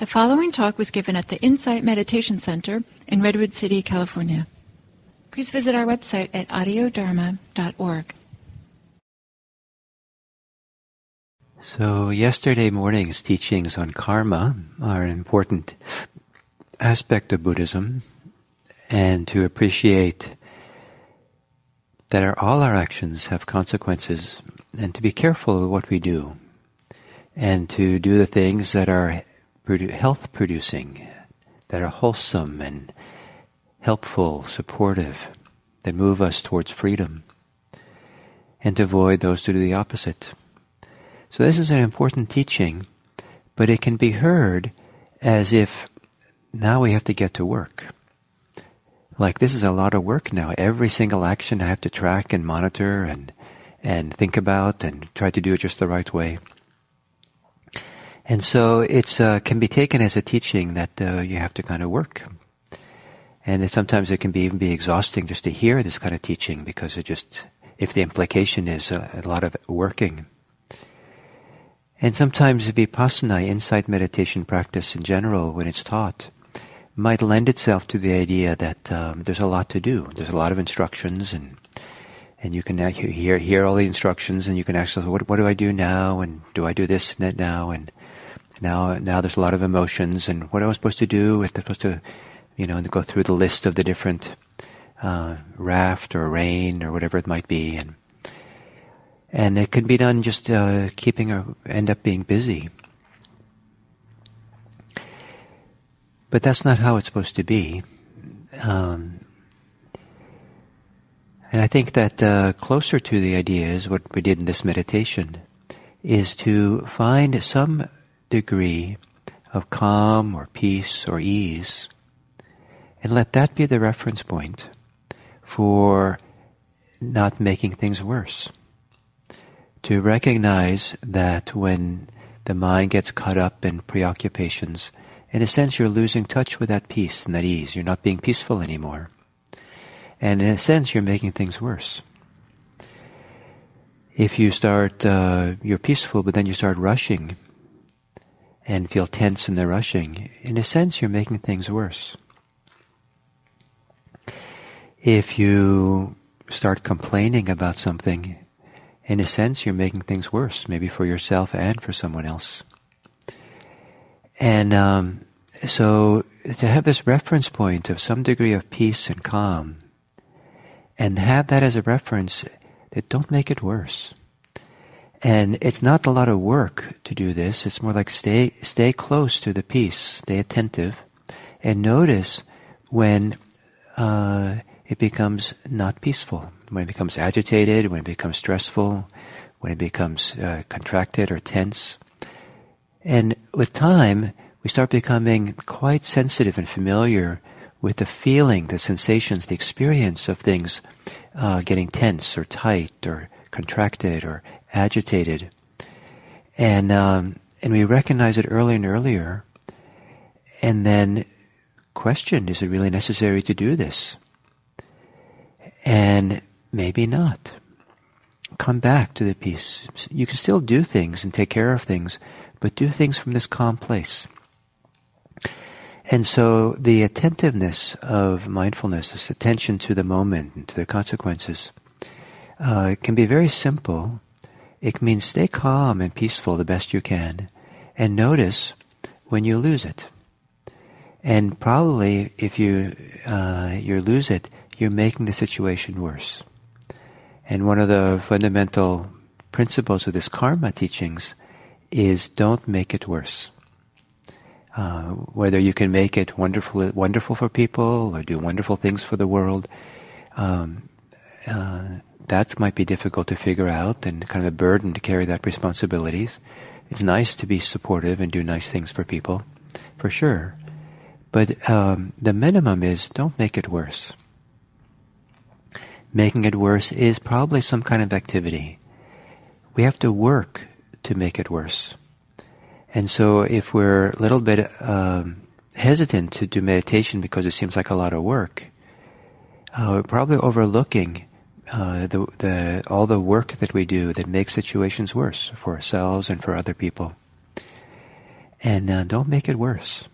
The following talk was given at the Insight Meditation Center in Redwood City, California. Please visit our website at audiodharma.org. So, yesterday morning's teachings on karma are an important aspect of Buddhism, and to appreciate that our, all our actions have consequences, and to be careful of what we do, and to do the things that are health producing, that are wholesome and helpful, supportive, that move us towards freedom, and to avoid those who do the opposite. So this is an important teaching, but it can be heard as if now we have to get to work. Like this is a lot of work now. Every single action I have to track and monitor and and think about and try to do it just the right way. And so it uh, can be taken as a teaching that uh, you have to kind of work. And sometimes it can be even be exhausting just to hear this kind of teaching because it just, if the implication is a, a lot of working. And sometimes vipassana, insight meditation practice in general, when it's taught, might lend itself to the idea that um, there's a lot to do. There's a lot of instructions and and you can hear hear all the instructions and you can ask what what do I do now and do I do this and that now and now, now there's a lot of emotions, and what am I supposed to do? They're supposed to, you know, go through the list of the different uh, raft or rain or whatever it might be, and and it can be done just uh, keeping or end up being busy. But that's not how it's supposed to be. Um, and I think that uh, closer to the idea is what we did in this meditation is to find some degree of calm or peace or ease. And let that be the reference point for not making things worse. To recognize that when the mind gets caught up in preoccupations, in a sense you're losing touch with that peace and that ease. You're not being peaceful anymore. And in a sense you're making things worse. If you start, uh, you're peaceful, but then you start rushing and feel tense in the rushing, in a sense, you're making things worse. If you start complaining about something, in a sense, you're making things worse, maybe for yourself and for someone else. And um, so, to have this reference point of some degree of peace and calm, and have that as a reference, that don't make it worse. And it's not a lot of work to do this. It's more like stay, stay close to the peace, stay attentive, and notice when uh, it becomes not peaceful, when it becomes agitated, when it becomes stressful, when it becomes uh, contracted or tense. And with time, we start becoming quite sensitive and familiar with the feeling, the sensations, the experience of things uh, getting tense or tight or contracted or agitated. And, um, and we recognize it earlier and earlier, and then question, is it really necessary to do this? And maybe not. Come back to the peace. You can still do things and take care of things, but do things from this calm place. And so the attentiveness of mindfulness, this attention to the moment and to the consequences, uh, can be very simple it means stay calm and peaceful the best you can and notice when you lose it. And probably if you, uh, you lose it, you're making the situation worse. And one of the fundamental principles of this karma teachings is don't make it worse. Uh, whether you can make it wonderful, wonderful for people or do wonderful things for the world, um, uh, that might be difficult to figure out and kind of a burden to carry that responsibilities. It's nice to be supportive and do nice things for people, for sure. But um, the minimum is don't make it worse. Making it worse is probably some kind of activity. We have to work to make it worse. And so if we're a little bit um, hesitant to do meditation because it seems like a lot of work, uh, we're probably overlooking uh, the, the, all the work that we do that makes situations worse for ourselves and for other people. and uh, don't make it worse.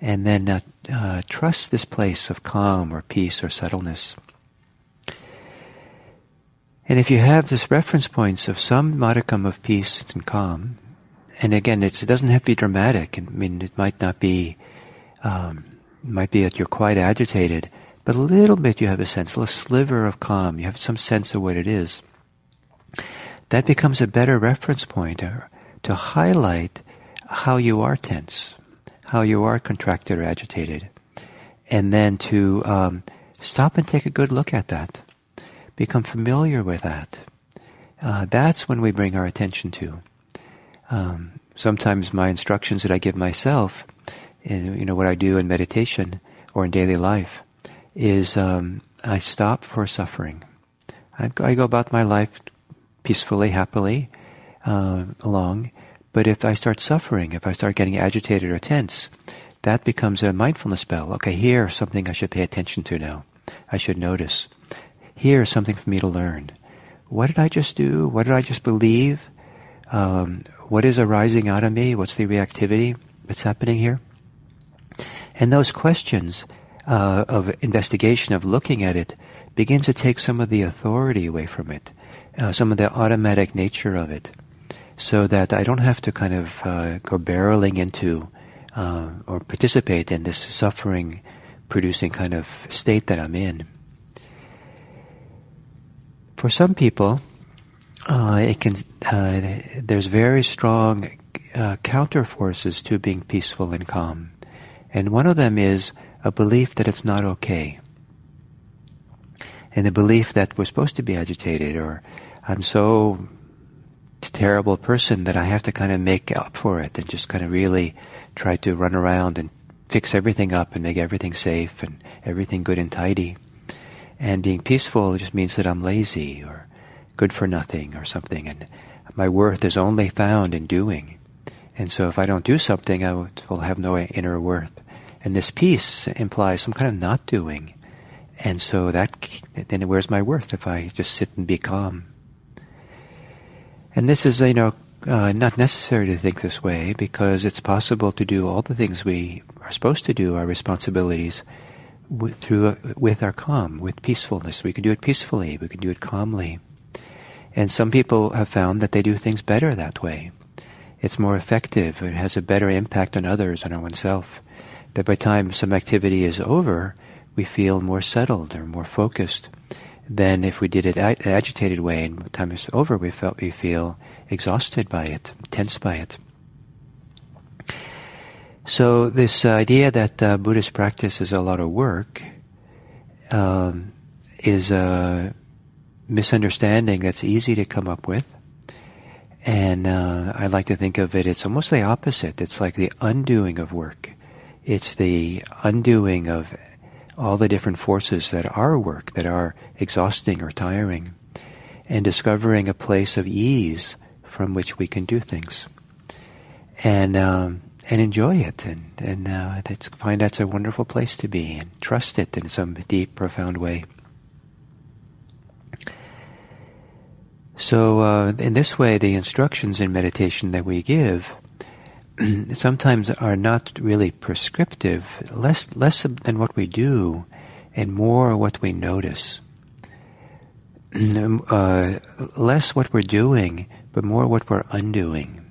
And then uh, uh, trust this place of calm or peace or subtleness. And if you have this reference points of some modicum of peace and calm, and again, it doesn't have to be dramatic. I mean, it might not be, um, might be that you're quite agitated, but a little bit you have a sense, a sliver of calm. You have some sense of what it is. That becomes a better reference point to highlight how you are tense, how you are contracted or agitated, and then to um, stop and take a good look at that. Become familiar with that. Uh, that's when we bring our attention to. Um, sometimes my instructions that I give myself, in, you know, what I do in meditation or in daily life, is um, I stop for suffering. I, go about my life peacefully, happily uh, along. But if I start suffering, if I start getting agitated or tense, that becomes a mindfulness spell. Okay, here's something I should pay attention to now. I should notice. Here's something for me to learn. What did I just do? What did I just believe? Um, what is arising out of me? What's the reactivity that's happening here? And those questions uh, of investigation, of looking at it, begins to take some of the authority away from it, uh, some of the automatic nature of it, so that I don't have to kind of uh, go barreling into uh, or participate in this suffering producing kind of state that I'm in. For some people, uh, it can. Uh, there's very strong counter forces to being peaceful and calm, and one of them is a belief that it's not okay. And the belief that we're supposed to be agitated or I'm so terrible person that I have to kind of make up for it and just kind of really try to run around and fix everything up and make everything safe and everything good and tidy. And being peaceful just means that I'm lazy or good for nothing or something and my worth is only found in doing. And so if I don't do something, I will have no inner worth. And this peace implies some kind of not doing. And so that, then where's my worth if I just sit and be calm? And this is, you know, uh, not necessary to think this way because it's possible to do all the things we are supposed to do, our responsibilities, with, through with our calm, with peacefulness. We can do it peacefully. We can do it calmly. And some people have found that they do things better that way. It's more effective. It has a better impact on others and on oneself that by the time some activity is over, we feel more settled or more focused than if we did it an agitated way and time it's over we felt we feel exhausted by it, tense by it. So this idea that uh, Buddhist practice is a lot of work um, is a misunderstanding that's easy to come up with. And uh, I like to think of it, it's almost the opposite. It's like the undoing of work. It's the undoing of all the different forces that are work, that are exhausting or tiring, and discovering a place of ease from which we can do things, and um, and enjoy it, and and uh, that's, find that's a wonderful place to be, and trust it in some deep, profound way. So, uh, in this way, the instructions in meditation that we give sometimes are not really prescriptive, less less than what we do, and more what we notice. uh, less what we're doing, but more what we're undoing.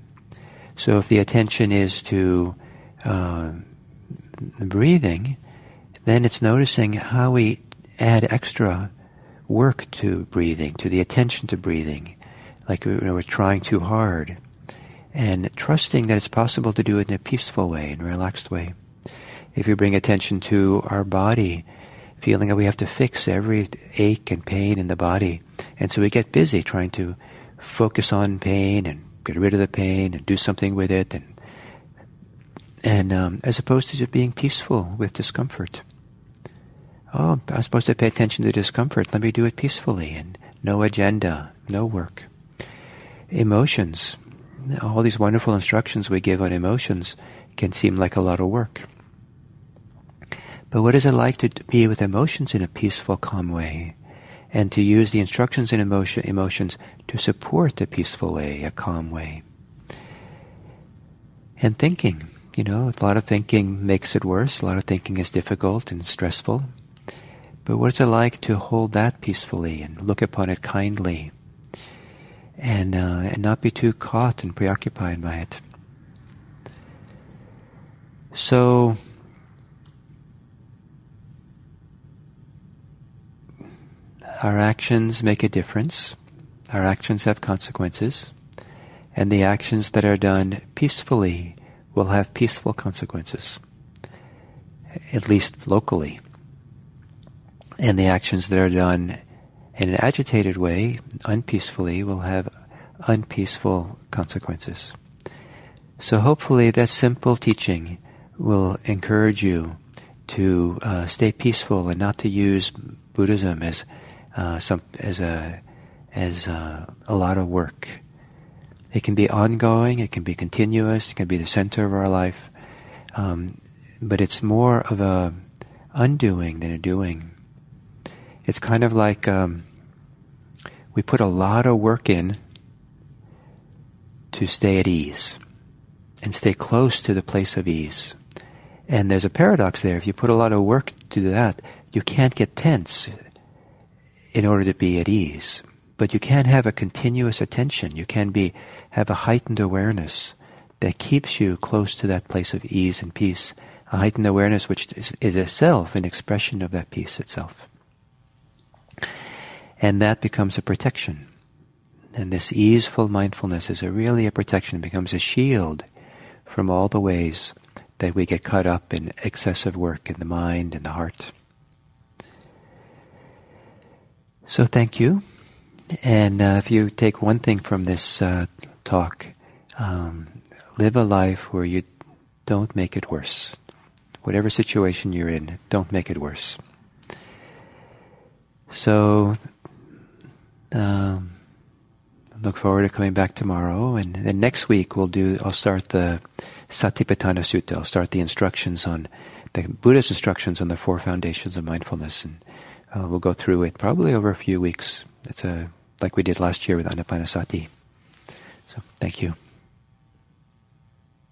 So if the attention is to uh, breathing, then it's noticing how we add extra work to breathing, to the attention to breathing, like you know, we're trying too hard and trusting that it's possible to do it in a peaceful way and relaxed way. If we bring attention to our body, feeling that we have to fix every ache and pain in the body, and so we get busy trying to focus on pain and get rid of the pain and do something with it, and and um, as opposed to just being peaceful with discomfort. Oh, I'm supposed to pay attention to discomfort. Let me do it peacefully and no agenda, no work. Emotions all these wonderful instructions we give on emotions can seem like a lot of work. But what is it like to be with emotions in a peaceful, calm way? And to use the instructions in emotion, emotions to support a peaceful way, a calm way. And thinking, you know, a lot of thinking makes it worse. A lot of thinking is difficult and stressful. But what's it like to hold that peacefully and look upon it kindly and, uh, and not be too caught and preoccupied by it? So, our actions make a difference. Our actions have consequences. And the actions that are done peacefully will have peaceful consequences, at least locally. And the actions that are done in an agitated way, unpeacefully, will have unpeaceful consequences. So hopefully that simple teaching will encourage you to uh, stay peaceful and not to use Buddhism as uh, some as a as a, a lot of work. It can be ongoing, it can be continuous, it can be the center of our life, um, but it's more of a undoing than a doing. It's kind of like um, we put a lot of work in to stay at ease and stay close to the place of ease. And there's a paradox there. If you put a lot of work to do that, you can't get tense in order to be at ease. But you can have a continuous attention. You can be have a heightened awareness that keeps you close to that place of ease and peace. A heightened awareness which is, is itself an expression of that peace itself. And that becomes a protection. And this easeful mindfulness is a really a protection, it becomes a shield from all the ways that we get caught up in excessive work in the mind and the heart. So thank you. And uh, if you take one thing from this uh, talk, um, live a life where you don't make it worse. Whatever situation you're in, don't make it worse. So, um, look forward to coming back tomorrow, and then next week we'll do. I'll start the Satipatthana Sutta. I'll start the instructions on the Buddhist instructions on the four foundations of mindfulness, and uh, we'll go through it probably over a few weeks. It's a like we did last year with Anapanasati. So thank you.